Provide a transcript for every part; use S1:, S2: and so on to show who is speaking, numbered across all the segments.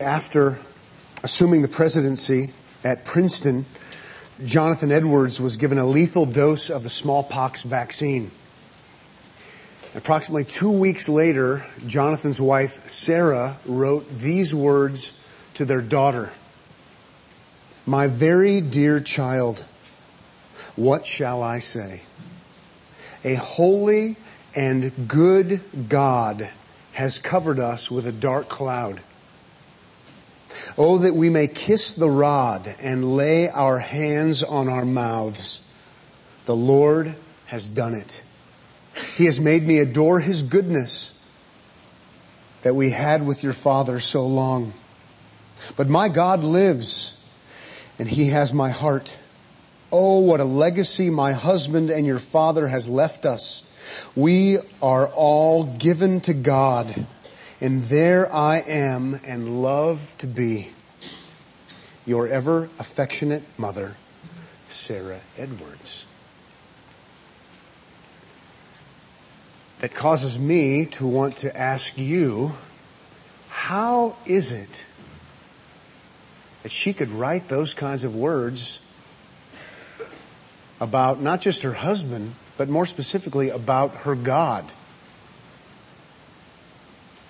S1: After assuming the presidency at Princeton, Jonathan Edwards was given a lethal dose of the smallpox vaccine. Approximately two weeks later, Jonathan's wife, Sarah, wrote these words to their daughter. My very dear child, what shall I say? A holy and good God has covered us with a dark cloud. Oh, that we may kiss the rod and lay our hands on our mouths. The Lord has done it. He has made me adore His goodness that we had with your father so long. But my God lives and He has my heart. Oh, what a legacy my husband and your father has left us. We are all given to God and there I am and love to be your ever affectionate mother, Sarah Edwards. that causes me to want to ask you, how is it that she could write those kinds of words about not just her husband, but more specifically about her God?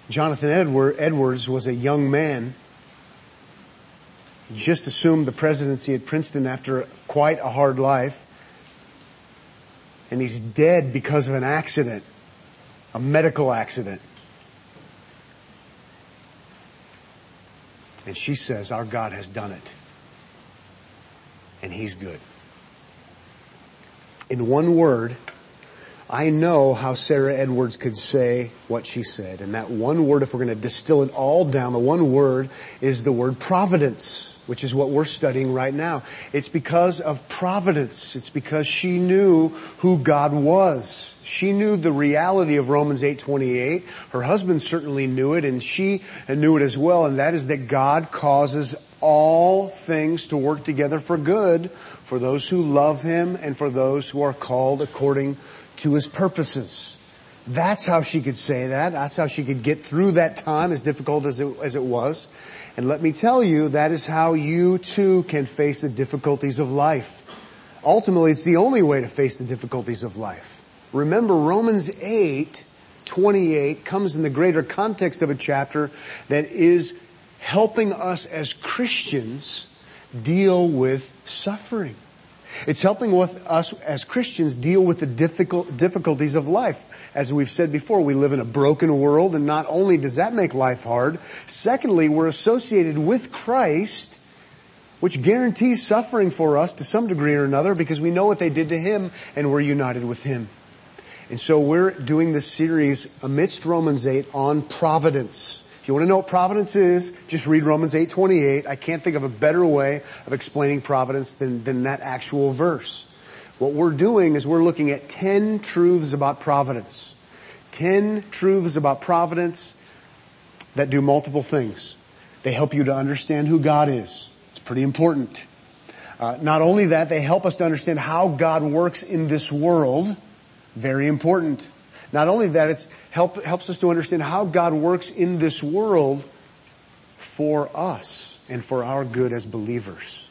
S1: Jonathan Edwards was a young man, just assumed the presidency at Princeton after quite a hard life, and he's dead because of an accident a medical accident. And she says, Our God has done it. And He's good. In one word, I know how Sarah Edwards could say what she said. And that one word, if we're going to distill it all down, the one word is the word providence which is what we're studying right now. It's because of providence. It's because she knew who God was. She knew the reality of Romans 8:28. Her husband certainly knew it and she knew it as well and that is that God causes all things to work together for good for those who love him and for those who are called according to his purposes. That's how she could say that. That's how she could get through that time as difficult as it, as it was. And let me tell you, that is how you too can face the difficulties of life. Ultimately, it's the only way to face the difficulties of life. Remember, Romans 8, 28 comes in the greater context of a chapter that is helping us as Christians deal with suffering. It's helping with us as Christians deal with the difficult, difficulties of life. As we've said before, we live in a broken world and not only does that make life hard, secondly, we're associated with Christ, which guarantees suffering for us to some degree or another because we know what they did to Him and we're united with Him. And so we're doing this series amidst Romans 8 on providence. If you want to know what providence is, just read Romans 8:28. I can't think of a better way of explaining providence than, than that actual verse. What we're doing is we're looking at 10 truths about providence. 10 truths about providence that do multiple things. They help you to understand who God is. It's pretty important. Uh, not only that, they help us to understand how God works in this world. Very important. Not only that, it help, helps us to understand how God works in this world for us and for our good as believers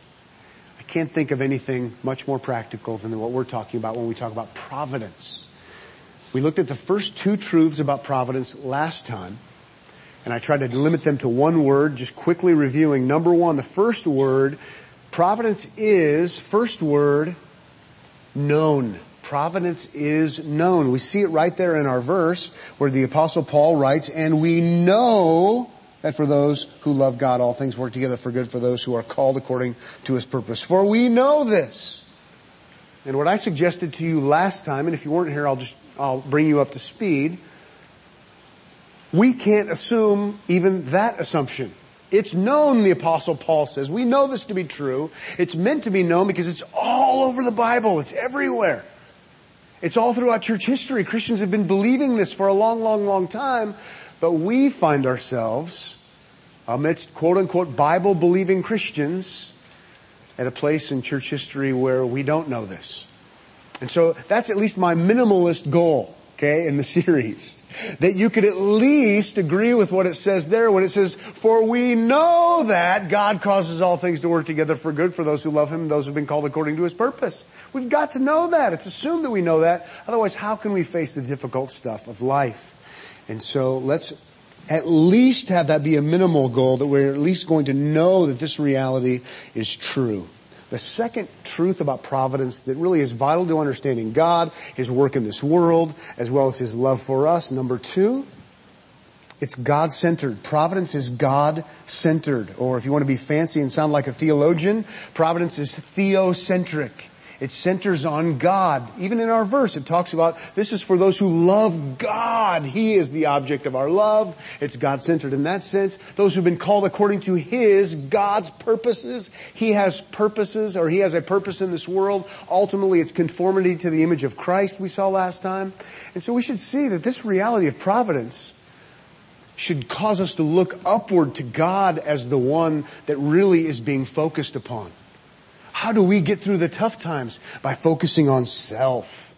S1: I can't think of anything much more practical than what we're talking about when we talk about providence. We looked at the first two truths about providence last time, and I tried to limit them to one word, just quickly reviewing. Number one, the first word, providence is, first word, known. Providence is known. We see it right there in our verse where the apostle Paul writes, and we know that for those who love God, all things work together for good for those who are called according to his purpose. For we know this. And what I suggested to you last time, and if you weren't here, I'll just, I'll bring you up to speed. We can't assume even that assumption. It's known, the apostle Paul says. We know this to be true. It's meant to be known because it's all over the Bible. It's everywhere. It's all throughout church history. Christians have been believing this for a long, long, long time. But we find ourselves amidst quote unquote Bible believing Christians at a place in church history where we don't know this. And so that's at least my minimalist goal, okay, in the series. That you could at least agree with what it says there when it says, for we know that God causes all things to work together for good for those who love Him and those who have been called according to His purpose. We've got to know that. It's assumed that we know that. Otherwise, how can we face the difficult stuff of life? And so let's at least have that be a minimal goal that we're at least going to know that this reality is true. The second truth about providence that really is vital to understanding God, His work in this world, as well as His love for us. Number two, it's God-centered. Providence is God-centered. Or if you want to be fancy and sound like a theologian, providence is theocentric. It centers on God. Even in our verse, it talks about this is for those who love God. He is the object of our love. It's God-centered in that sense. Those who've been called according to His, God's purposes. He has purposes, or He has a purpose in this world. Ultimately, it's conformity to the image of Christ we saw last time. And so we should see that this reality of providence should cause us to look upward to God as the one that really is being focused upon. How do we get through the tough times? By focusing on self.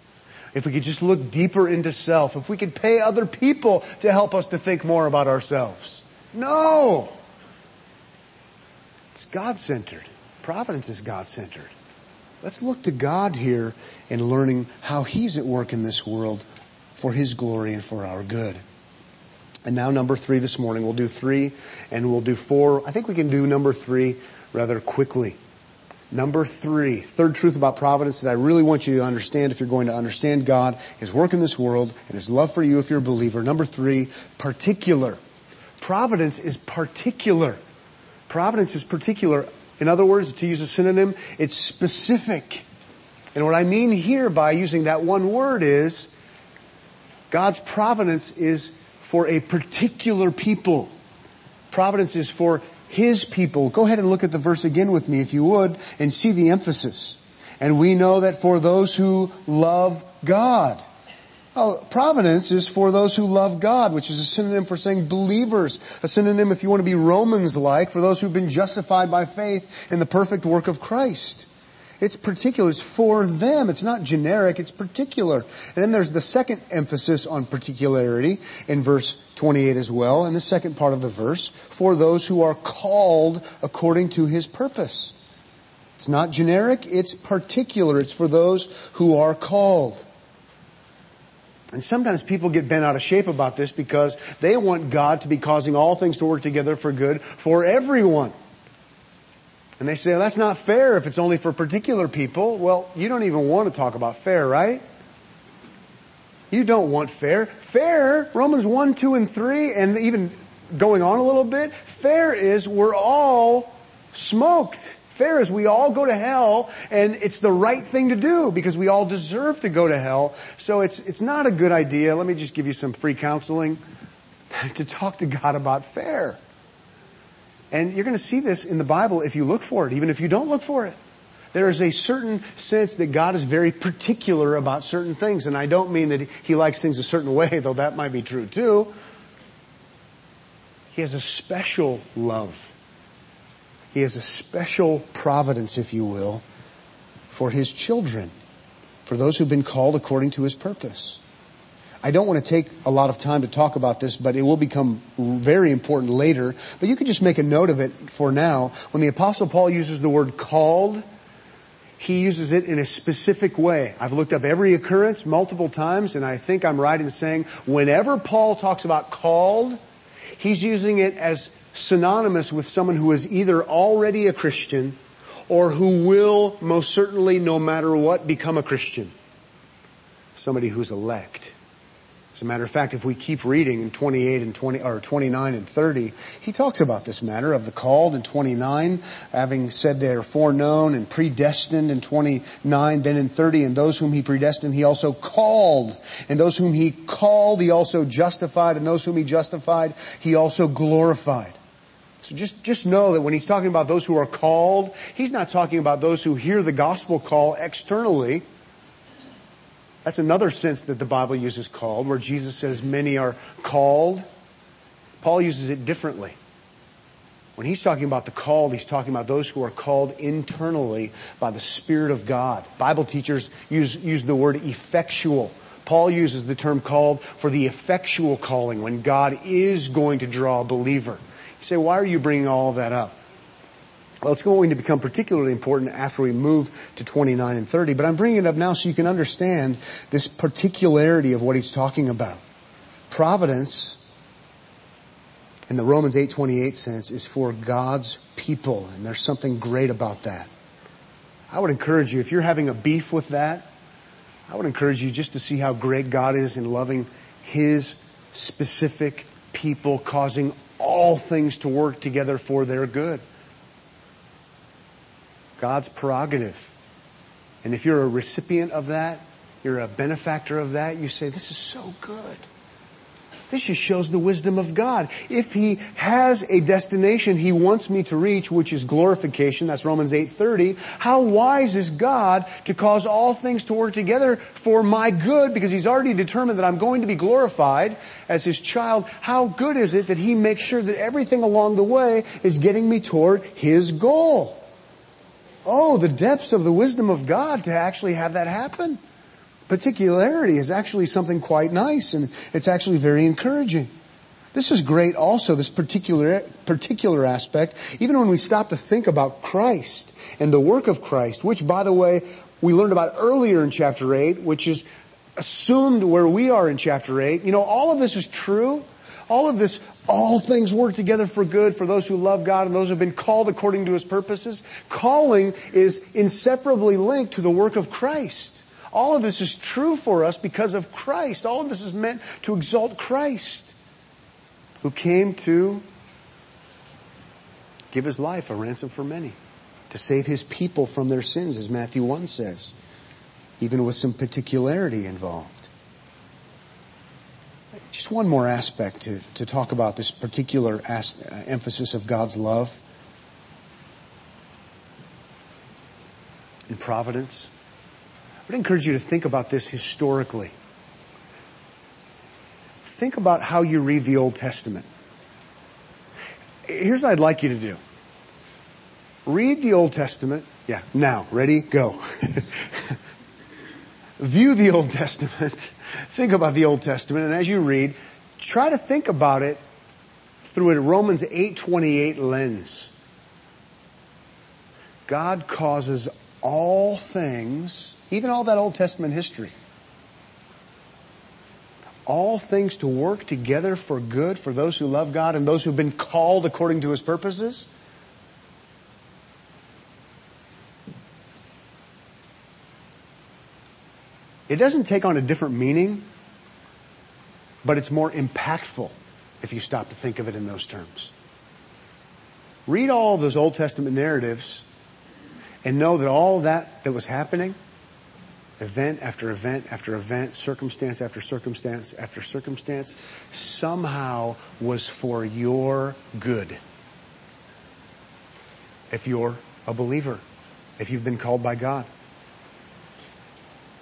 S1: If we could just look deeper into self, if we could pay other people to help us to think more about ourselves. No! It's God-centered. Providence is God-centered. Let's look to God here in learning how He's at work in this world for His glory and for our good. And now number three this morning. We'll do three and we'll do four. I think we can do number three rather quickly. Number three, third truth about providence that I really want you to understand if you're going to understand God, His work in this world, and His love for you if you're a believer. Number three, particular. Providence is particular. Providence is particular. In other words, to use a synonym, it's specific. And what I mean here by using that one word is God's providence is for a particular people. Providence is for his people. Go ahead and look at the verse again with me if you would and see the emphasis. And we know that for those who love God. Oh, providence is for those who love God, which is a synonym for saying believers. A synonym, if you want to be Romans-like, for those who've been justified by faith in the perfect work of Christ. It's particular. It's for them. It's not generic. It's particular. And then there's the second emphasis on particularity in verse 28 as well, in the second part of the verse, for those who are called according to his purpose. It's not generic. It's particular. It's for those who are called. And sometimes people get bent out of shape about this because they want God to be causing all things to work together for good for everyone. And they say, well, that's not fair if it's only for particular people. Well, you don't even want to talk about fair, right? You don't want fair. Fair, Romans 1, 2, and 3, and even going on a little bit, fair is we're all smoked. Fair is we all go to hell and it's the right thing to do because we all deserve to go to hell. So it's, it's not a good idea. Let me just give you some free counseling to talk to God about fair. And you're going to see this in the Bible if you look for it, even if you don't look for it. There is a certain sense that God is very particular about certain things. And I don't mean that He likes things a certain way, though that might be true too. He has a special love. He has a special providence, if you will, for His children, for those who've been called according to His purpose. I don't want to take a lot of time to talk about this, but it will become very important later. But you could just make a note of it for now. When the apostle Paul uses the word called, he uses it in a specific way. I've looked up every occurrence multiple times, and I think I'm right in saying whenever Paul talks about called, he's using it as synonymous with someone who is either already a Christian or who will most certainly, no matter what, become a Christian. Somebody who's elect. As a matter of fact, if we keep reading in 28 and 20, or 29 and 30, he talks about this matter of the called in 29, having said they are foreknown and predestined in 29, then in 30, and those whom he predestined, he also called. And those whom he called, he also justified, and those whom he justified, he also glorified. So just, just know that when he's talking about those who are called, he's not talking about those who hear the gospel call externally, that's another sense that the Bible uses called, where Jesus says many are called. Paul uses it differently. When he's talking about the called, he's talking about those who are called internally by the Spirit of God. Bible teachers use, use the word effectual. Paul uses the term called for the effectual calling when God is going to draw a believer. You say, why are you bringing all that up? Well, it's going to become particularly important after we move to 29 and 30, but I'm bringing it up now so you can understand this particularity of what he's talking about. Providence, in the Romans 8:28 sense, is for God's people, and there's something great about that. I would encourage you, if you're having a beef with that, I would encourage you just to see how great God is in loving His specific people, causing all things to work together for their good. God's prerogative. And if you're a recipient of that, you're a benefactor of that, you say, this is so good. This just shows the wisdom of God. If He has a destination He wants me to reach, which is glorification, that's Romans 8.30, how wise is God to cause all things to work together for my good because He's already determined that I'm going to be glorified as His child. How good is it that He makes sure that everything along the way is getting me toward His goal? Oh, the depths of the wisdom of God to actually have that happen. Particularity is actually something quite nice and it's actually very encouraging. This is great also, this particular, particular aspect, even when we stop to think about Christ and the work of Christ, which by the way, we learned about earlier in chapter 8, which is assumed where we are in chapter 8. You know, all of this is true. All of this, all things work together for good for those who love God and those who have been called according to His purposes. Calling is inseparably linked to the work of Christ. All of this is true for us because of Christ. All of this is meant to exalt Christ, who came to give his life a ransom for many, to save his people from their sins, as Matthew 1 says, even with some particularity involved. Just one more aspect to, to talk about this particular as, uh, emphasis of God's love and providence. I would encourage you to think about this historically. Think about how you read the Old Testament. Here's what I'd like you to do. Read the Old Testament. Yeah, now, ready, go. View the Old Testament. Think about the Old Testament, and as you read, try to think about it through a Romans 8:28 lens. God causes all things even all that Old Testament history. All things to work together for good for those who love God and those who've been called according to His purposes. It doesn't take on a different meaning, but it's more impactful if you stop to think of it in those terms. Read all of those Old Testament narratives and know that all that that was happening event after event after event, circumstance after circumstance after circumstance, somehow was for your good. If you're a believer, if you've been called by God.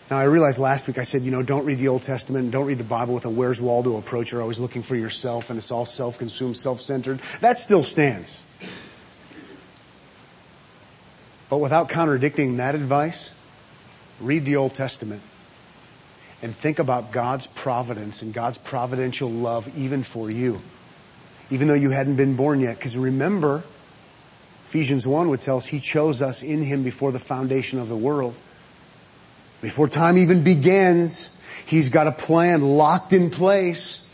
S1: Now I realized last week I said, you know, don't read the Old Testament, don't read the Bible with a where's Waldo approach. You're always looking for yourself and it's all self-consumed, self-centered. That still stands. But without contradicting that advice, read the Old Testament and think about God's providence and God's providential love even for you. Even though you hadn't been born yet. Because remember, Ephesians 1 would tell us He chose us in Him before the foundation of the world. Before time even begins, He's got a plan locked in place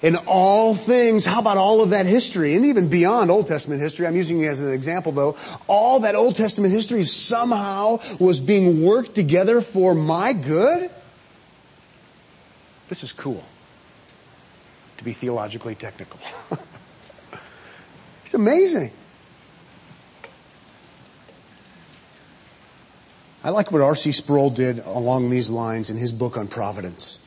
S1: in all things, how about all of that history? And even beyond Old Testament history, I'm using it as an example though, all that Old Testament history somehow was being worked together for my good? This is cool. To be theologically technical. it's amazing. I like what R.C. Sproul did along these lines in his book on providence.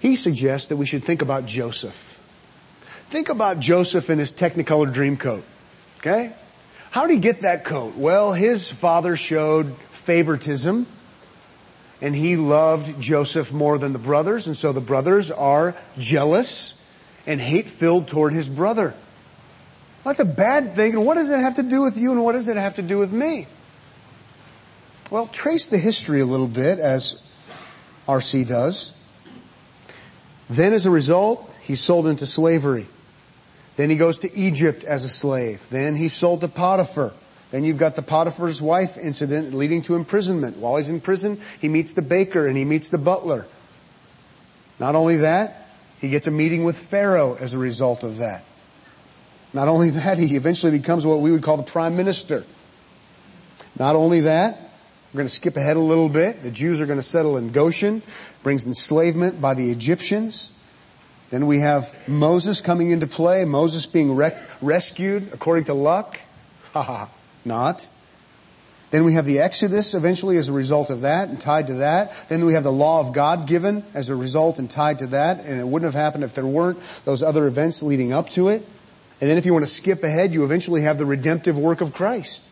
S1: He suggests that we should think about Joseph. Think about Joseph in his Technicolor dream coat. Okay? How did he get that coat? Well, his father showed favoritism and he loved Joseph more than the brothers and so the brothers are jealous and hate filled toward his brother. That's a bad thing and what does it have to do with you and what does it have to do with me? Well, trace the history a little bit as RC does. Then as a result, he's sold into slavery. Then he goes to Egypt as a slave. Then he's sold to Potiphar. Then you've got the Potiphar's wife incident leading to imprisonment. While he's in prison, he meets the baker and he meets the butler. Not only that, he gets a meeting with Pharaoh as a result of that. Not only that, he eventually becomes what we would call the prime minister. Not only that, we're going to skip ahead a little bit. The Jews are going to settle in Goshen, brings enslavement by the Egyptians. Then we have Moses coming into play, Moses being rec- rescued according to luck. Ha ha, not. Then we have the Exodus eventually as a result of that and tied to that. Then we have the law of God given as a result and tied to that. And it wouldn't have happened if there weren't those other events leading up to it. And then if you want to skip ahead, you eventually have the redemptive work of Christ.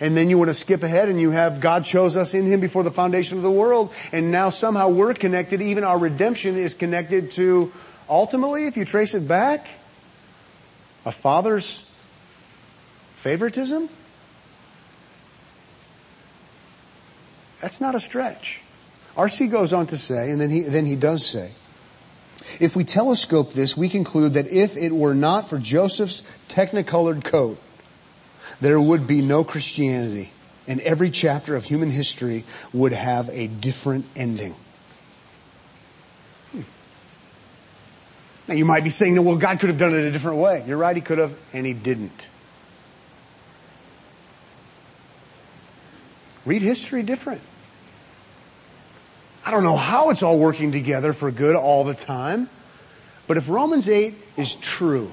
S1: And then you want to skip ahead and you have God chose us in Him before the foundation of the world. And now somehow we're connected. Even our redemption is connected to ultimately, if you trace it back, a father's favoritism. That's not a stretch. R.C. goes on to say, and then he, then he does say, if we telescope this, we conclude that if it were not for Joseph's technicolored coat, there would be no Christianity, and every chapter of human history would have a different ending. Now you might be saying, well, God could have done it a different way. You're right, He could have, and He didn't. Read history different. I don't know how it's all working together for good all the time, but if Romans 8 is true,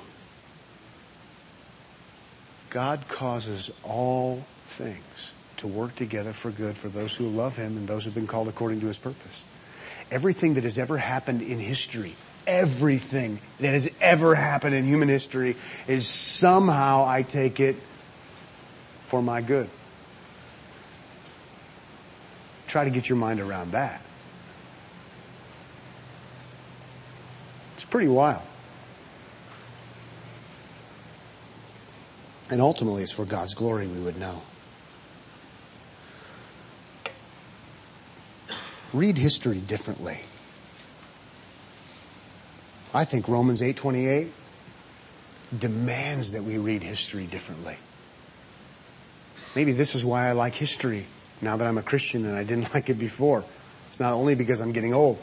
S1: God causes all things to work together for good for those who love Him and those who have been called according to His purpose. Everything that has ever happened in history, everything that has ever happened in human history is somehow, I take it, for my good. Try to get your mind around that. It's pretty wild. And ultimately, it's for God's glory we would know. Read history differently. I think Romans 8:28 demands that we read history differently. Maybe this is why I like history now that I'm a Christian and I didn't like it before. It's not only because I'm getting old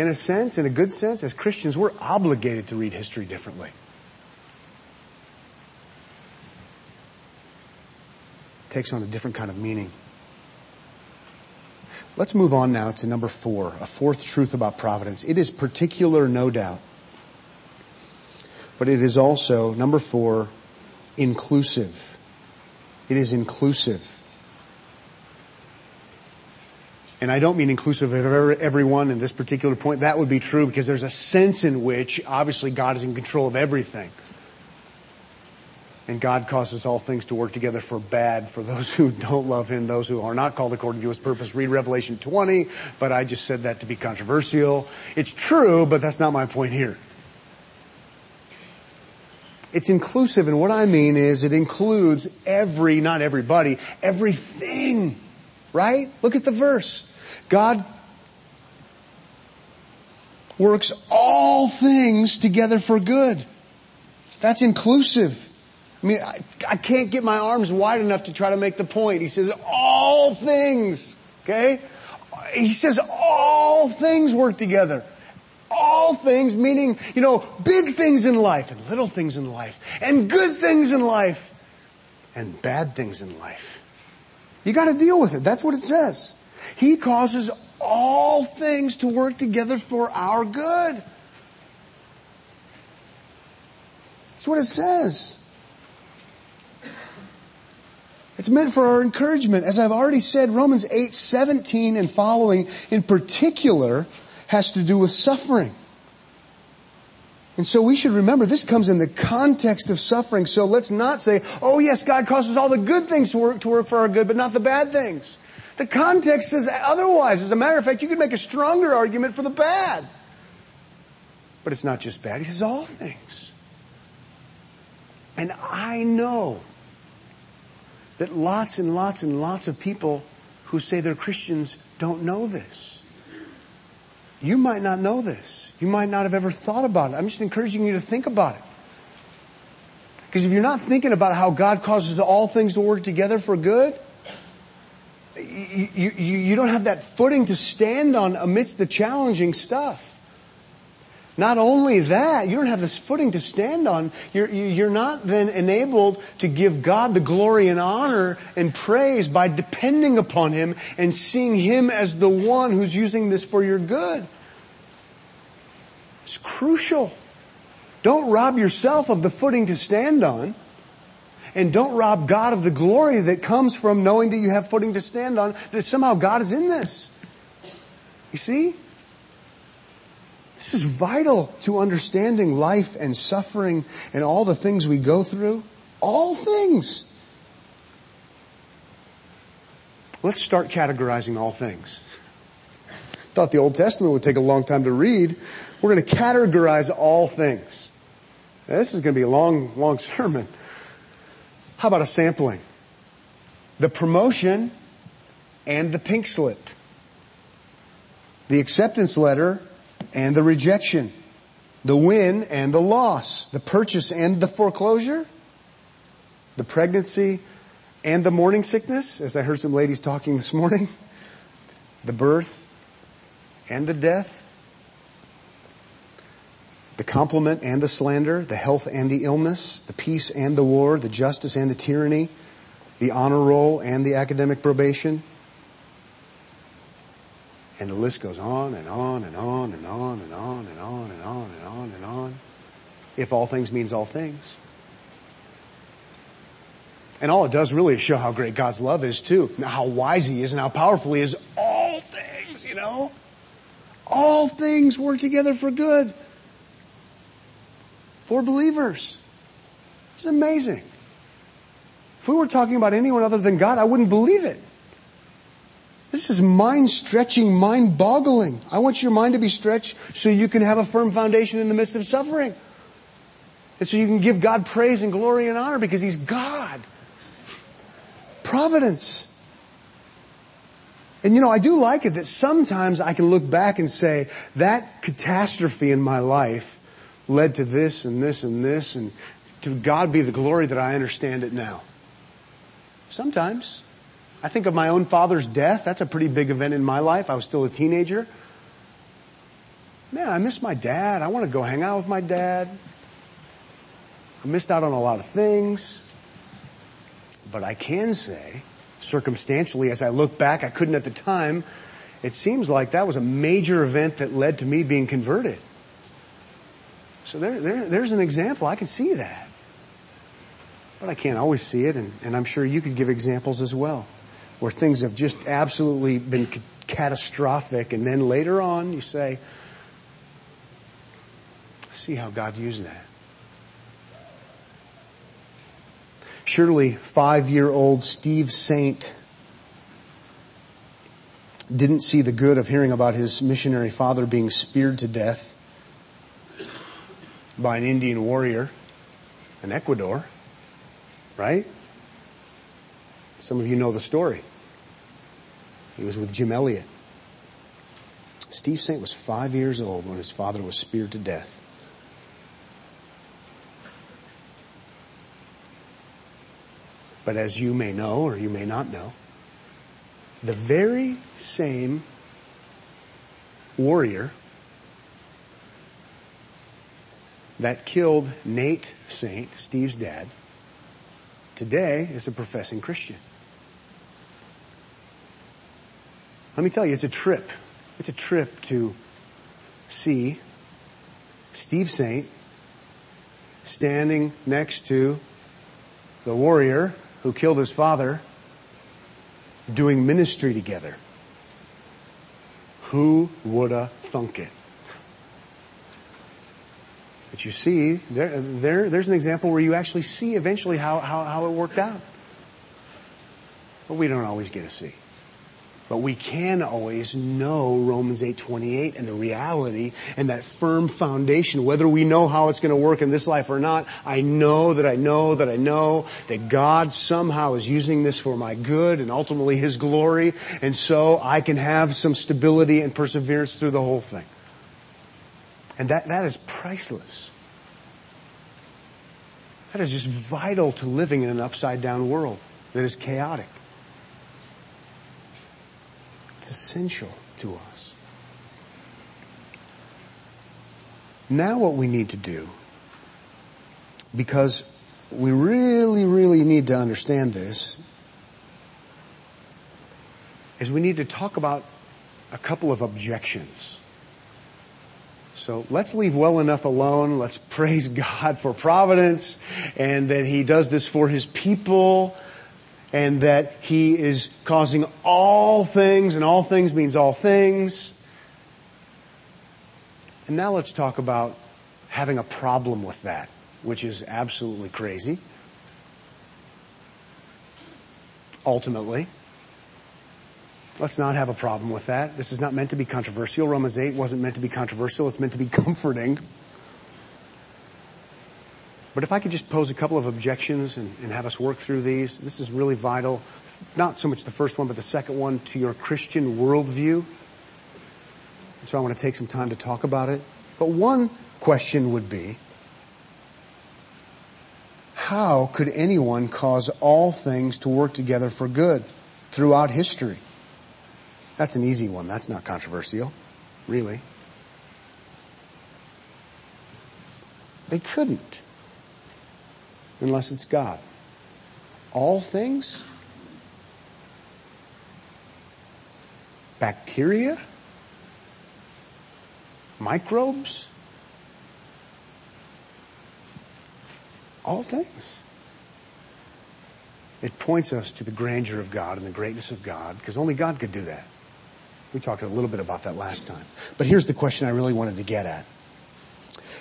S1: in a sense, in a good sense, as Christians, we're obligated to read history differently. Takes on a different kind of meaning. Let's move on now to number four, a fourth truth about providence. It is particular, no doubt, but it is also, number four, inclusive. It is inclusive. And I don't mean inclusive of everyone in this particular point. That would be true because there's a sense in which obviously God is in control of everything. And God causes all things to work together for bad for those who don't love Him, those who are not called according to His purpose. Read Revelation 20, but I just said that to be controversial. It's true, but that's not my point here. It's inclusive, and what I mean is it includes every, not everybody, everything. Right? Look at the verse. God works all things together for good. That's inclusive. I mean, I, I, can't get my arms wide enough to try to make the point. He says all things, okay? He says all things work together. All things, meaning, you know, big things in life and little things in life and good things in life and bad things in life. You gotta deal with it. That's what it says. He causes all things to work together for our good. That's what it says. It's meant for our encouragement. As I've already said, Romans 8, 17 and following in particular has to do with suffering. And so we should remember this comes in the context of suffering. So let's not say, oh yes, God causes all the good things to work, to work for our good, but not the bad things. The context says otherwise. As a matter of fact, you could make a stronger argument for the bad. But it's not just bad. He says all things. And I know that lots and lots and lots of people who say they're Christians don't know this. You might not know this. You might not have ever thought about it. I'm just encouraging you to think about it. Because if you're not thinking about how God causes all things to work together for good, you, you, you don't have that footing to stand on amidst the challenging stuff. Not only that, you don't have this footing to stand on. You're, you're not then enabled to give God the glory and honor and praise by depending upon Him and seeing Him as the one who's using this for your good. It's crucial. Don't rob yourself of the footing to stand on. And don't rob God of the glory that comes from knowing that you have footing to stand on, that somehow God is in this. You see? This is vital to understanding life and suffering and all the things we go through. All things. Let's start categorizing all things. Thought the Old Testament would take a long time to read. We're going to categorize all things. This is going to be a long, long sermon. How about a sampling? The promotion and the pink slip. The acceptance letter and the rejection. The win and the loss. The purchase and the foreclosure. The pregnancy and the morning sickness, as I heard some ladies talking this morning. The birth and the death. The compliment and the slander, the health and the illness, the peace and the war, the justice and the tyranny, the honor roll and the academic probation. And the list goes on and on and on and on and on and on and on and on and on. If all things means all things. And all it does really is show how great God's love is too. How wise He is and how powerful He is. All things, you know. All things work together for good for believers. It's amazing. If we were talking about anyone other than God, I wouldn't believe it. This is mind stretching, mind boggling. I want your mind to be stretched so you can have a firm foundation in the midst of suffering. And so you can give God praise and glory and honor because He's God. Providence. And you know, I do like it that sometimes I can look back and say, that catastrophe in my life led to this and this and this, and to God be the glory that I understand it now. Sometimes. I think of my own father's death. That's a pretty big event in my life. I was still a teenager. Man, I miss my dad. I want to go hang out with my dad. I missed out on a lot of things. But I can say, circumstantially, as I look back, I couldn't at the time, it seems like that was a major event that led to me being converted. So there, there, there's an example. I can see that. But I can't always see it, and, and I'm sure you could give examples as well, where things have just absolutely been catastrophic, and then later on you say, see how God used that. Surely five year old Steve Saint didn't see the good of hearing about his missionary father being speared to death by an Indian warrior in Ecuador, right? Some of you know the story. He was with Jim Elliot. Steve Saint was five years old when his father was speared to death. But as you may know, or you may not know, the very same warrior that killed Nate Saint, Steve's dad, today is a professing Christian. Let me tell you, it's a trip. It's a trip to see Steve Saint standing next to the warrior who killed his father doing ministry together. Who woulda thunk it? But you see, there, there, there's an example where you actually see eventually how, how, how it worked out. But we don't always get to see. But we can always know Romans 8:28 and the reality and that firm foundation whether we know how it's going to work in this life or not I know that I know that I know that God somehow is using this for my good and ultimately his glory and so I can have some stability and perseverance through the whole thing. And that that is priceless. That is just vital to living in an upside down world that is chaotic. It's essential to us. Now what we need to do, because we really, really need to understand this, is we need to talk about a couple of objections. So let's leave well enough alone. Let's praise God for providence and that He does this for His people and that he is causing all things, and all things means all things. And now let's talk about having a problem with that, which is absolutely crazy. Ultimately, let's not have a problem with that. This is not meant to be controversial. Romans 8 wasn't meant to be controversial. It's meant to be comforting. But if I could just pose a couple of objections and, and, have us work through these, this is really vital. Not so much the first one, but the second one to your Christian worldview. And So I want to take some time to talk about it. But one question would be, how could anyone cause all things to work together for good throughout history? That's an easy one. That's not controversial, really. They couldn't unless it's God. All things? Bacteria? Microbes? All things. It points us to the grandeur of God and the greatness of God, because only God could do that. We talked a little bit about that last time. But here's the question I really wanted to get at.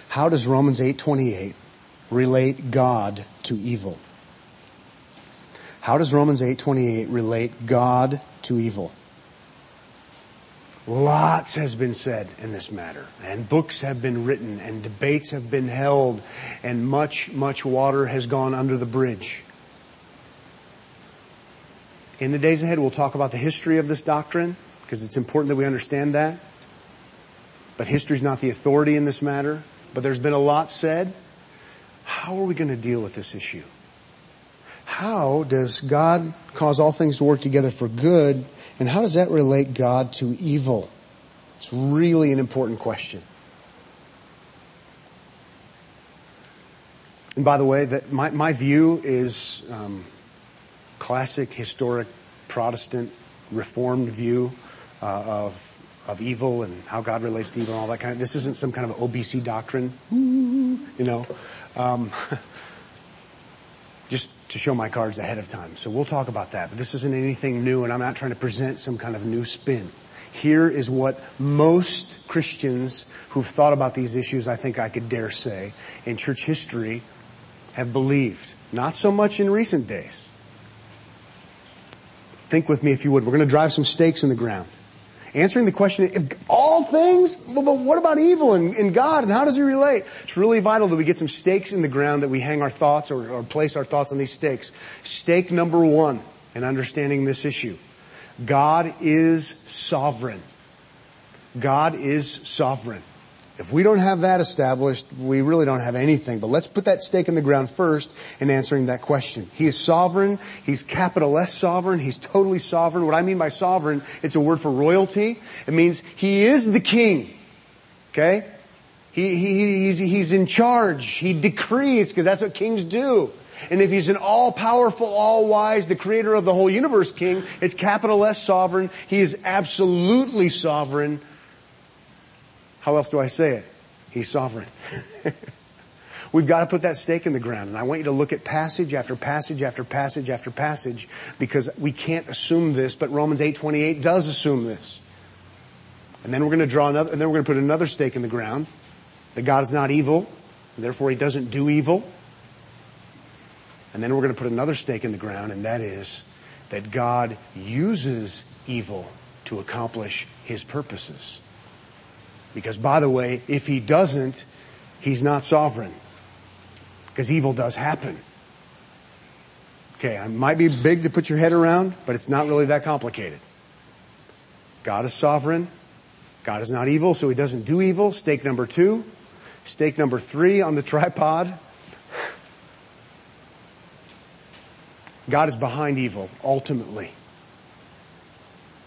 S1: How does Romans 8:28 relate God to evil? How does Romans 8:28 relate God to evil? Lots has been said in this matter, and books have been written, and debates have been held, and much, much water has gone under the bridge. In the days ahead, we'll talk about the history of this doctrine, because it's important that we understand that. But history is not the authority in this matter. But there's been a lot said, how are we going to deal with this issue? How does God cause all things to work together for good? And how does that relate God to evil? It's really an important question. And by the way, that my, my view is um, classic, historic, Protestant, Reformed view uh, of of evil and how God relates to evil and all that kind of. This isn't some kind of OBC doctrine, you know. Um, just to show my cards ahead of time. So we'll talk about that. But this isn't anything new, and I'm not trying to present some kind of new spin. Here is what most Christians who've thought about these issues, I think I could dare say, in church history have believed. Not so much in recent days. Think with me if you would. We're going to drive some stakes in the ground answering the question, if all things, but what about evil and, and, God and how does he relate? It's really vital that we get some stakes in the ground that we hang our thoughts or, or place our thoughts on these stakes. Stake number one in understanding this issue. God is sovereign. God is sovereign. If we don't have that established, we really don't have anything. But let's put that stake in the ground first in answering that question. He is sovereign. He's capital S sovereign. He's totally sovereign. What I mean by sovereign, it's a word for royalty. It means he is the king. Okay? He, he, he's, he's in charge. He decrees because that's what kings do. And if he's an all-powerful, all-wise, the creator of the whole universe king, it's capital S sovereign. He is absolutely sovereign how else do I say it? He's sovereign. We've got to put that stake in the ground. And I want you to look at passage after passage after passage after passage because we can't assume this, but Romans 8:28 does assume this. And then we're going to draw another, and then we're going to put another stake in the ground that God is not evil, and therefore he doesn't do evil. And then we're going to put another stake in the ground, and that is that God uses evil to accomplish his purposes. Because by the way, if he doesn't, he's not sovereign. Because evil does happen. Okay, it might be big to put your head around, but it's not really that complicated. God is sovereign. God is not evil, so he doesn't do evil. Stake number two. Stake number three on the tripod. God is behind evil, ultimately.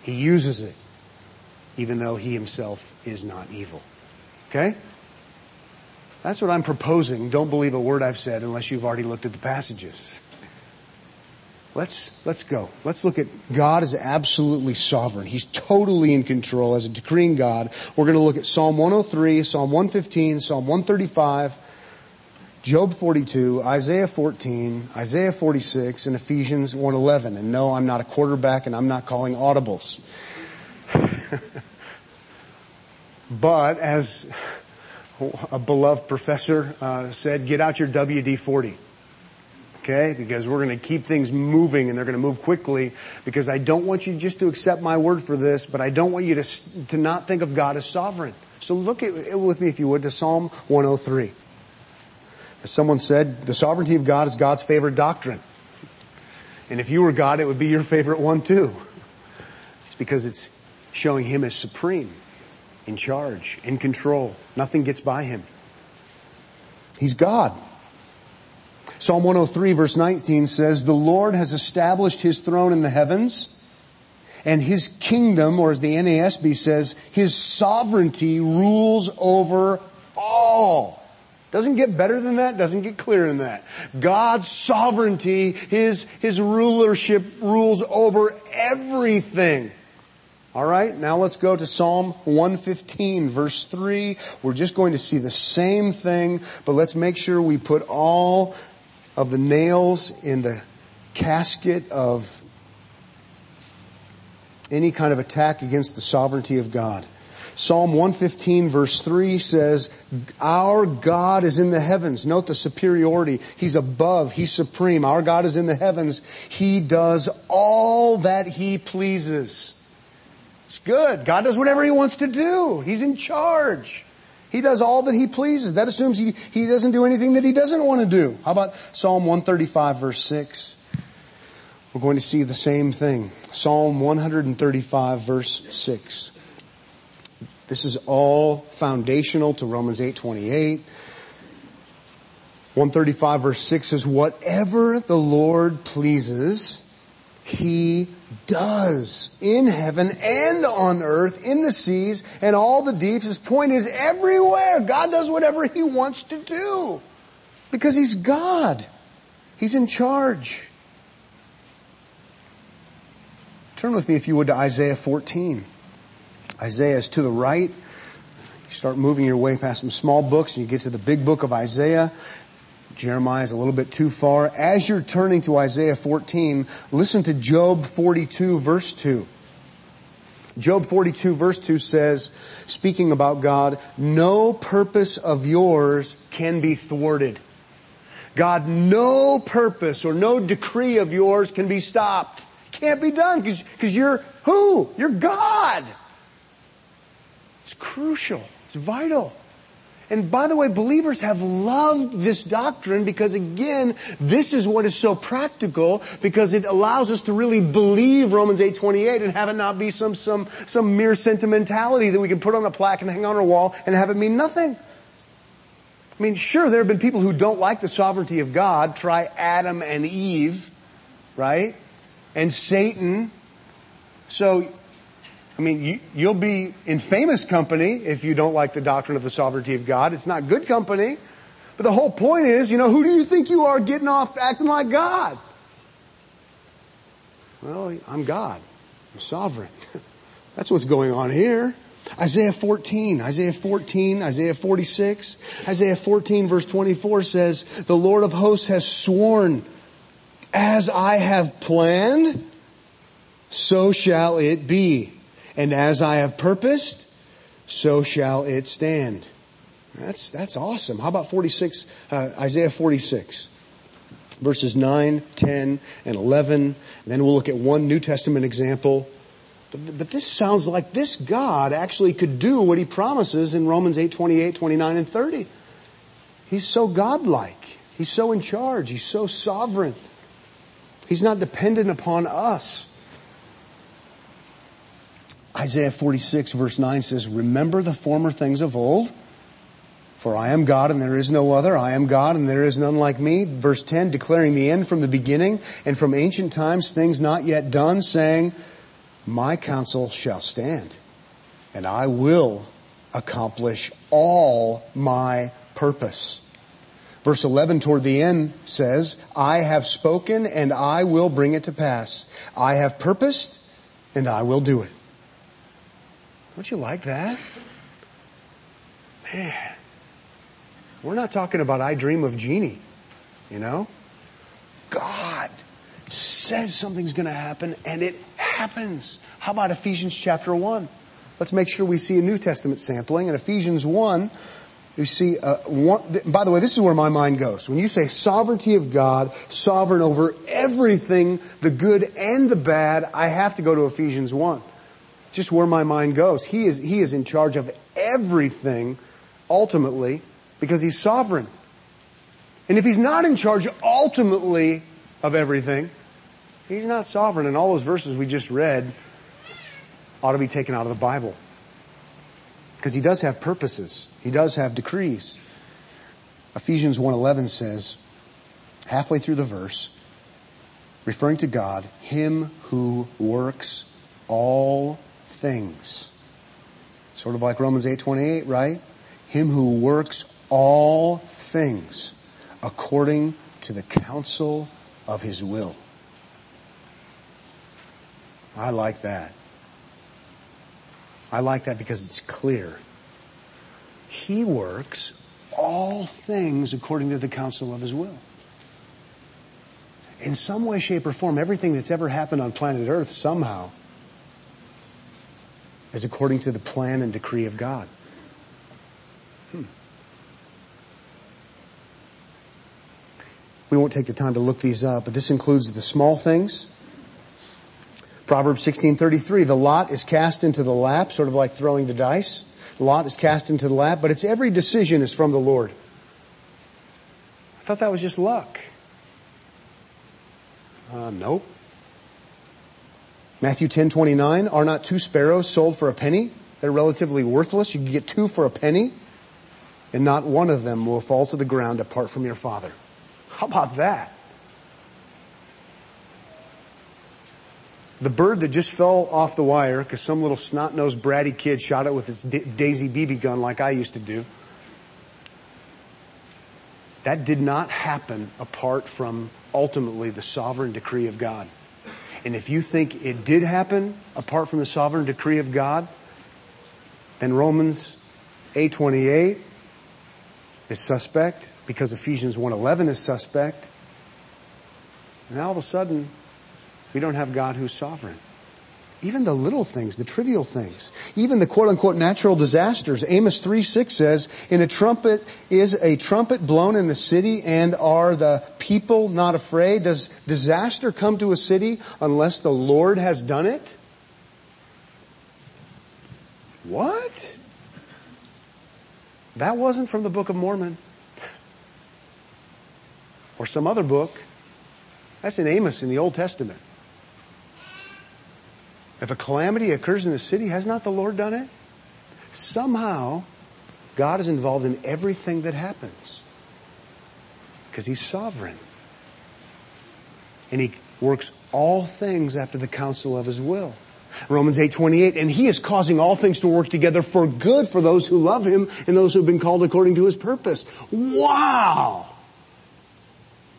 S1: He uses it, even though he himself is not evil. Okay? That's what I'm proposing. Don't believe a word I've said unless you've already looked at the passages. Let's, let's go. Let's look at God is absolutely sovereign. He's totally in control as a decreeing God. We're going to look at Psalm 103, Psalm 115, Psalm 135, Job 42, Isaiah 14, Isaiah 46, and Ephesians 111. And no, I'm not a quarterback and I'm not calling audibles. but as a beloved professor uh, said, get out your WD-40. Okay? Because we're going to keep things moving and they're going to move quickly because I don't want you just to accept my word for this, but I don't want you to, to not think of God as sovereign. So look at it with me, if you would, to Psalm 103. As someone said, the sovereignty of God is God's favorite doctrine. And if you were God, it would be your favorite one too. It's because it's showing Him as supreme, in charge, in control. Nothing gets by Him. He's God. Psalm 103 verse 19 says, the Lord has established His throne in the heavens and His kingdom, or as the NASB says, His sovereignty rules over all. Doesn't get better than that, doesn't get clearer than that. God's sovereignty, His, His rulership rules over everything. Alright, now let's go to Psalm 115 verse 3. We're just going to see the same thing, but let's make sure we put all of the nails in the casket of any kind of attack against the sovereignty of God. Psalm 115 verse 3 says, our God is in the heavens. Note the superiority. He's above. He's supreme. Our God is in the heavens. He does all that He pleases. It's good. God does whatever He wants to do. He's in charge. He does all that He pleases. That assumes He, he doesn't do anything that He doesn't want to do. How about Psalm 135 verse 6? We're going to see the same thing. Psalm 135 verse 6. This is all foundational to Romans 8:28. 135 verse 6 says, whatever the Lord pleases, He does in heaven and on earth, in the seas and all the deeps. His point is everywhere. God does whatever He wants to do. Because He's God. He's in charge. Turn with me if you would to Isaiah 14. Isaiah is to the right. You start moving your way past some small books and you get to the big book of Isaiah. Jeremiah is a little bit too far. As you're turning to Isaiah 14, listen to Job 42 verse 2. Job 42 verse 2 says, speaking about God, no purpose of yours can be thwarted. God, no purpose or no decree of yours can be stopped. Can't be done because you're who? You're God. It's crucial. It's vital. And by the way, believers have loved this doctrine because again, this is what is so practical because it allows us to really believe Romans 8:28 and have it not be some some some mere sentimentality that we can put on a plaque and hang on our wall and have it mean nothing. I mean, sure, there have been people who don't like the sovereignty of God. Try Adam and Eve, right? And Satan. So I mean, you, will be in famous company if you don't like the doctrine of the sovereignty of God. It's not good company. But the whole point is, you know, who do you think you are getting off acting like God? Well, I'm God. I'm sovereign. That's what's going on here. Isaiah 14, Isaiah 14, Isaiah 46, Isaiah 14 verse 24 says, the Lord of hosts has sworn, as I have planned, so shall it be. And as I have purposed, so shall it stand. That's, that's awesome. How about 46, uh, Isaiah 46? Verses 9, 10, and 11. And then we'll look at one New Testament example But, but this sounds like this God actually could do what he promises in Romans 8, 28, 29, and 30. He's so godlike. He's so in charge. He's so sovereign. He's not dependent upon us. Isaiah 46 verse 9 says, Remember the former things of old, for I am God and there is no other. I am God and there is none like me. Verse 10, declaring the end from the beginning and from ancient times things not yet done, saying, My counsel shall stand and I will accomplish all my purpose. Verse 11 toward the end says, I have spoken and I will bring it to pass. I have purposed and I will do it. Don't you like that? Man, we're not talking about I dream of Jeannie, you know? God says something's going to happen and it happens. How about Ephesians chapter 1? Let's make sure we see a New Testament sampling. In Ephesians 1, you see, uh, one, by the way, this is where my mind goes. When you say sovereignty of God, sovereign over everything, the good and the bad, I have to go to Ephesians 1. It's just where my mind goes. He is, he is in charge of everything, ultimately, because he's sovereign. And if he's not in charge ultimately of everything, he's not sovereign. And all those verses we just read ought to be taken out of the Bible. Because he does have purposes. He does have decrees. Ephesians 1.11 says, halfway through the verse, referring to God, Him who works all things. Sort of like Romans 8.28, right? Him who works all things according to the counsel of His will. I like that. I like that because it's clear. He works all things according to the counsel of His will. In some way, shape, or form, everything that's ever happened on planet Earth somehow is according to the plan and decree of God. Hmm. We won't take the time to look these up, but this includes the small things Proverbs 16:33, the lot is cast into the lap, sort of like throwing the dice. The lot is cast into the lap, but it's every decision is from the Lord. I thought that was just luck. Uh, nope. Matthew 10:29, are not two sparrows sold for a penny? They're relatively worthless. You can get two for a penny, and not one of them will fall to the ground apart from your Father. How about that? The bird that just fell off the wire because some little snot-nosed bratty kid shot it with its Daisy BB gun like I used to do. That did not happen apart from ultimately the sovereign decree of God. And if you think it did happen apart from the sovereign decree of God, then Romans 8:28 is suspect because Ephesians 1:11 is suspect. And all of a sudden, we don't have God who's sovereign. Even the little things, the trivial things, even the quote unquote natural disasters. Amos 3 6 says, In a trumpet is a trumpet blown in the city and are the people not afraid? Does disaster come to a city unless the Lord has done it? What? That wasn't from the Book of Mormon. Or some other book. That's in Amos in the Old Testament. If a calamity occurs in the city, has not the Lord done it? Somehow, God is involved in everything that happens. Because He's sovereign. And He works all things after the counsel of His will. Romans 8:28 and he is causing all things to work together for good for those who love him and those who have been called according to his purpose. Wow.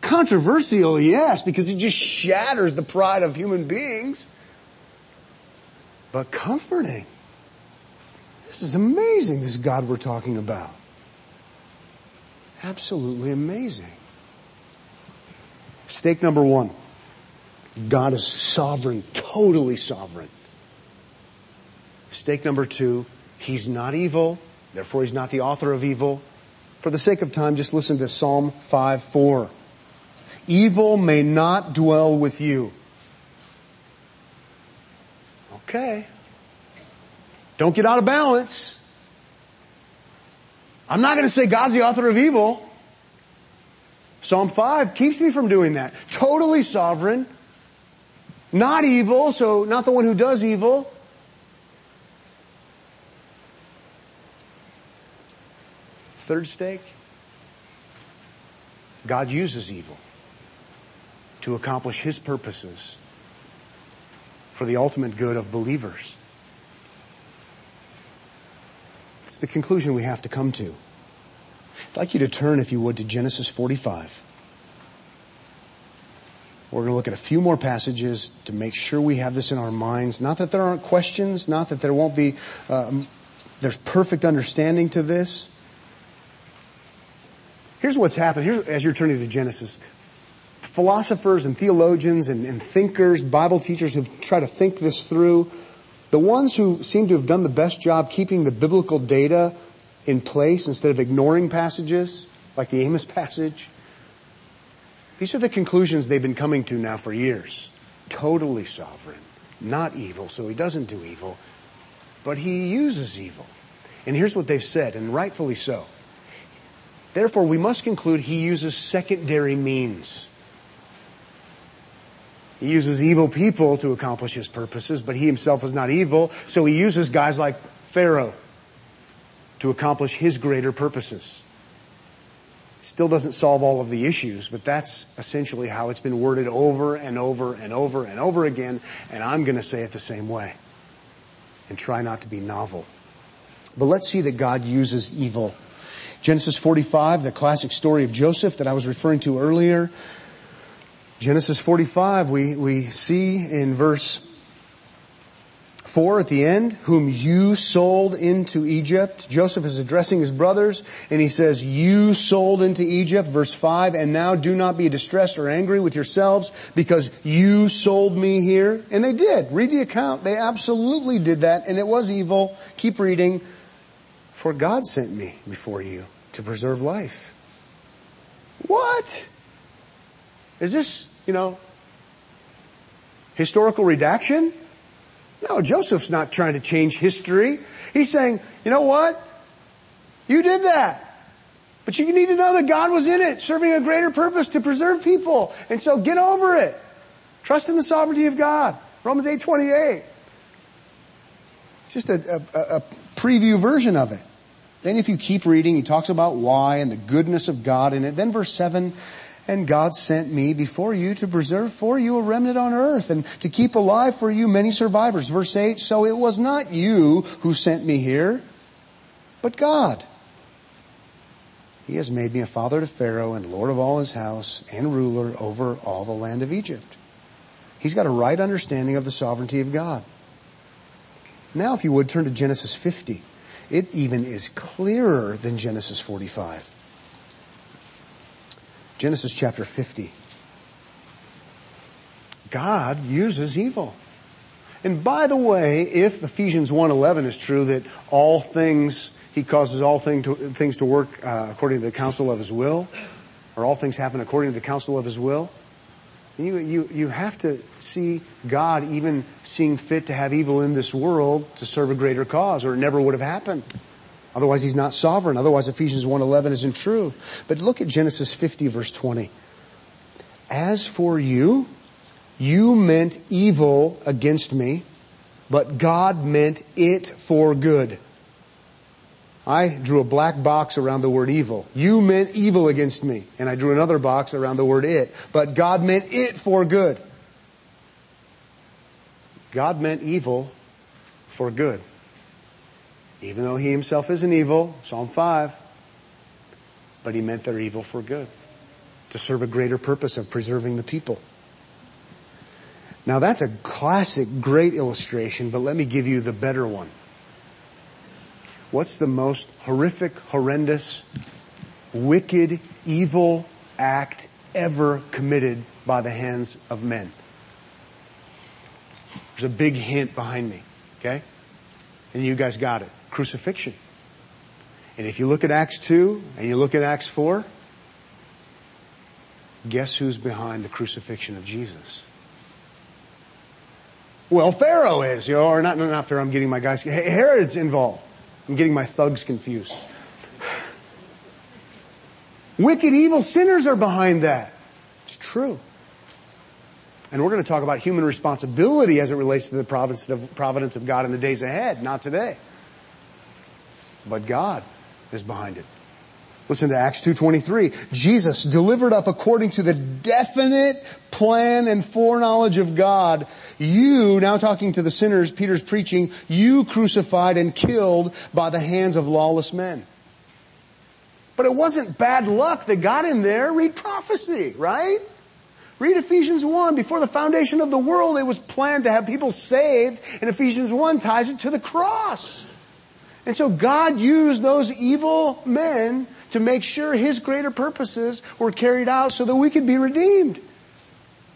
S1: Controversial, yes, because it just shatters the pride of human beings but comforting. This is amazing, this God we're talking about. Absolutely amazing. Stake number one. God is sovereign, totally sovereign. Stake number two, He's not evil, therefore He's not the author of evil. For the sake of time, just listen to Psalm 5 4. Evil may not dwell with you. Okay. Don't get out of balance. I'm not going to say God's the author of evil. Psalm 5 keeps me from doing that. Totally sovereign. Not evil, so not the one who does evil. Third stake. God uses evil to accomplish His purposes for the ultimate good of believers. It's the conclusion we have to come to. I'd like you to turn, if you would, to Genesis 45. We're going to look at a few more passages to make sure we have this in our minds. Not that there aren't questions, not that there won't be, um, there's perfect understanding to this. Here's what's happened. Here, as you're turning to Genesis, philosophers and theologians and, and thinkers, Bible teachers who've tried to think this through, the ones who seem to have done the best job keeping the biblical data in place instead of ignoring passages, like the Amos passage, these are the conclusions they've been coming to now for years. Totally sovereign, not evil, so he doesn't do evil, but he uses evil. And here's what they've said, and rightfully so. Therefore, we must conclude he uses secondary means. He uses evil people to accomplish his purposes, but he himself is not evil, so he uses guys like Pharaoh to accomplish his greater purposes. It still doesn't solve all of the issues, but that's essentially how it's been worded over and over and over and over again, and I'm going to say it the same way and try not to be novel. But let's see that God uses evil. Genesis 45, the classic story of Joseph that I was referring to earlier. Genesis 45, we, we see in verse 4 at the end, whom you sold into Egypt. Joseph is addressing his brothers and he says, you sold into Egypt, verse 5, and now do not be distressed or angry with yourselves because you sold me here. And they did. Read the account. They absolutely did that and it was evil. Keep reading. For God sent me before you to preserve life. What? Is this, you know, historical redaction? No, Joseph's not trying to change history. He's saying, you know what? You did that. But you need to know that God was in it, serving a greater purpose to preserve people. And so get over it. Trust in the sovereignty of God. Romans 8.28. It's just a, a, a preview version of it. Then if you keep reading, he talks about why and the goodness of God in it. Then verse 7, and God sent me before you to preserve for you a remnant on earth and to keep alive for you many survivors. Verse 8, so it was not you who sent me here, but God. He has made me a father to Pharaoh and lord of all his house and ruler over all the land of Egypt. He's got a right understanding of the sovereignty of God. Now, if you would, turn to Genesis 50. It even is clearer than Genesis 45. Genesis chapter 50. God uses evil. And by the way, if Ephesians 1.11 is true that all things, He causes all thing to, things to work uh, according to the counsel of His will, or all things happen according to the counsel of His will, you, you, you have to see God even seeing fit to have evil in this world to serve a greater cause, or it never would have happened. Otherwise he's not sovereign. Otherwise Ephesians 1.11 isn't true. But look at Genesis 50 verse 20. As for you, you meant evil against me, but God meant it for good. I drew a black box around the word evil. You meant evil against me. And I drew another box around the word it. But God meant it for good. God meant evil for good even though he himself isn't evil, Psalm 5, but he meant their evil for good, to serve a greater purpose of preserving the people. Now that's a classic, great illustration, but let me give you the better one. What's the most horrific, horrendous, wicked, evil act ever committed by the hands of men? There's a big hint behind me, okay? And you guys got it crucifixion. And if you look at Acts 2 and you look at Acts 4, guess who's behind the crucifixion of Jesus? Well, Pharaoh is, you know, or not, not Pharaoh, I'm getting my guys, Herod's involved. I'm getting my thugs confused. Wicked, evil sinners are behind that. It's true. And we're going to talk about human responsibility as it relates to the providence of God in the days ahead, not today. But God is behind it. Listen to Acts 2.23. Jesus, delivered up according to the definite plan and foreknowledge of God, you, now talking to the sinners, Peter's preaching, you crucified and killed by the hands of lawless men. But it wasn't bad luck that got him there. Read prophecy, right? Read Ephesians 1. Before the foundation of the world, it was planned to have people saved, and Ephesians 1 ties it to the cross. And so God used those evil men to make sure His greater purposes were carried out so that we could be redeemed.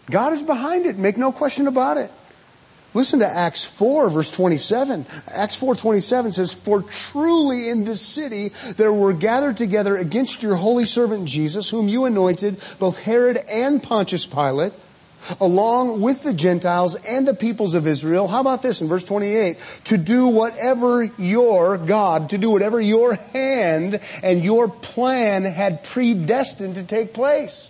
S1: God is behind it, make no question about it. Listen to Acts 4 verse 27. Acts 4:27 says, "For truly in this city there were gathered together against your holy servant Jesus, whom you anointed, both Herod and Pontius Pilate, along with the Gentiles and the peoples of Israel." How about this in verse 28? "To do whatever your God, to do whatever your hand and your plan had predestined to take place."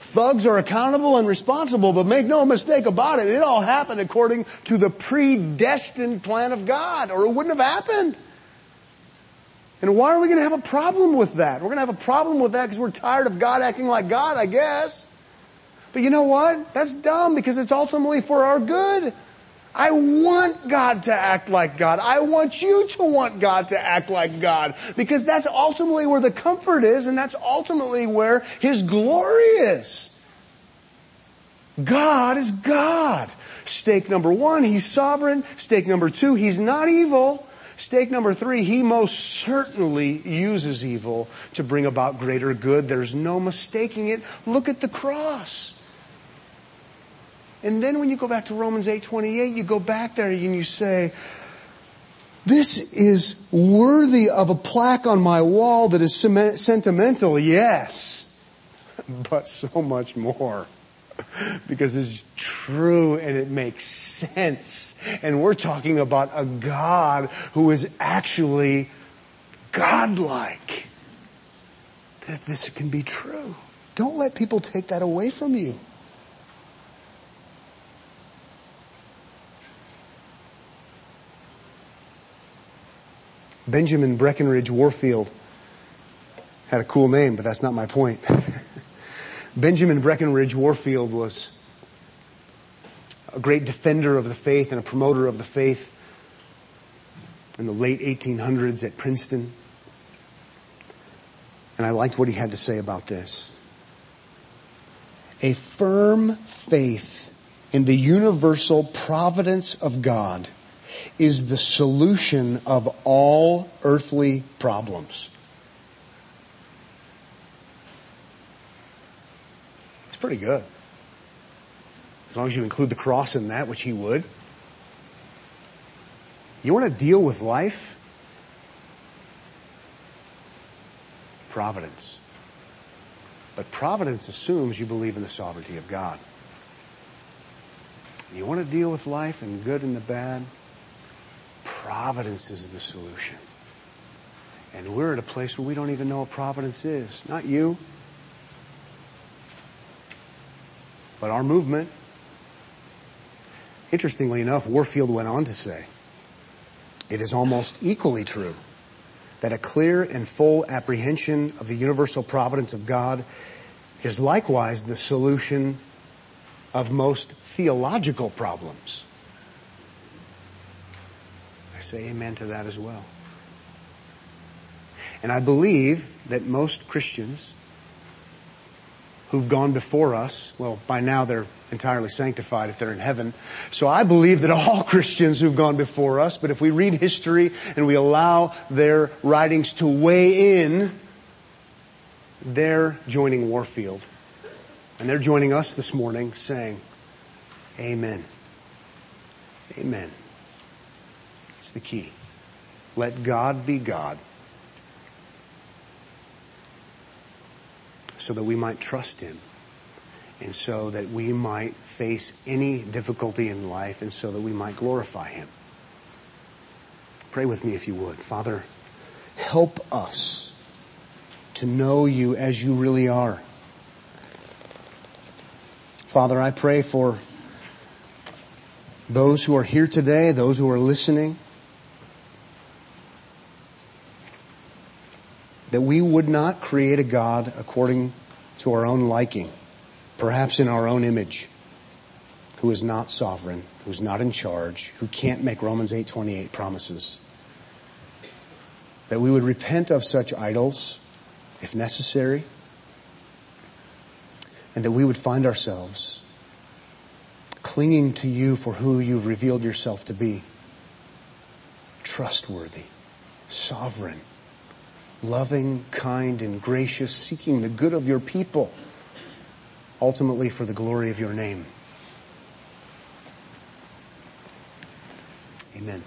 S1: Thugs are accountable and responsible, but make no mistake about it, it all happened according to the predestined plan of God, or it wouldn't have happened. And why are we going to have a problem with that? We're going to have a problem with that because we're tired of God acting like God, I guess. But you know what? That's dumb because it's ultimately for our good. I want God to act like God. I want you to want God to act like God because that's ultimately where the comfort is and that's ultimately where His glory is. God is God. Stake number one, He's sovereign. Stake number two, He's not evil. Stake number three, He most certainly uses evil to bring about greater good. There's no mistaking it. Look at the cross. And then when you go back to Romans 8:28, you go back there and you say, this is worthy of a plaque on my wall that is sentimental, yes, but so much more. Because it's true and it makes sense. And we're talking about a God who is actually godlike. That this can be true. Don't let people take that away from you. Benjamin Breckinridge Warfield had a cool name, but that's not my point. Benjamin Breckinridge Warfield was a great defender of the faith and a promoter of the faith in the late 1800s at Princeton. And I liked what he had to say about this. A firm faith in the universal providence of God is the solution of all earthly problems. It's pretty good. As long as you include the cross in that, which he would. You want to deal with life? Providence. But providence assumes you believe in the sovereignty of God. You want to deal with life and good and the bad? Providence is the solution. And we're at a place where we don't even know what providence is. Not you. But our movement. Interestingly enough, Warfield went on to say, it is almost equally true that a clear and full apprehension of the universal providence of God is likewise the solution of most theological problems say amen to that as well. And I believe that most Christians who've gone before us, well, by now they're entirely sanctified if they're in heaven. So I believe that all Christians who've gone before us, but if we read history and we allow their writings to weigh in, they're joining Warfield. And they're joining us this morning saying, Amen. Amen. The key. Let God be God. So that we might trust Him and so that we might face any difficulty in life and so that we might glorify Him. Pray with me if you would. Father, help us to know you as you really are. Father, I pray for those who are here today, those who are listening, that we would not create a God according to our own liking, perhaps in our own image, who is not sovereign, who's not in charge, who can't make Romans 8:28 promises. That we would repent of such idols if necessary, and that we would find ourselves clinging to you for who you've revealed yourself to be. Trustworthy, sovereign, loving, kind, and gracious, seeking the good of your people, ultimately for the glory of your name. Amen.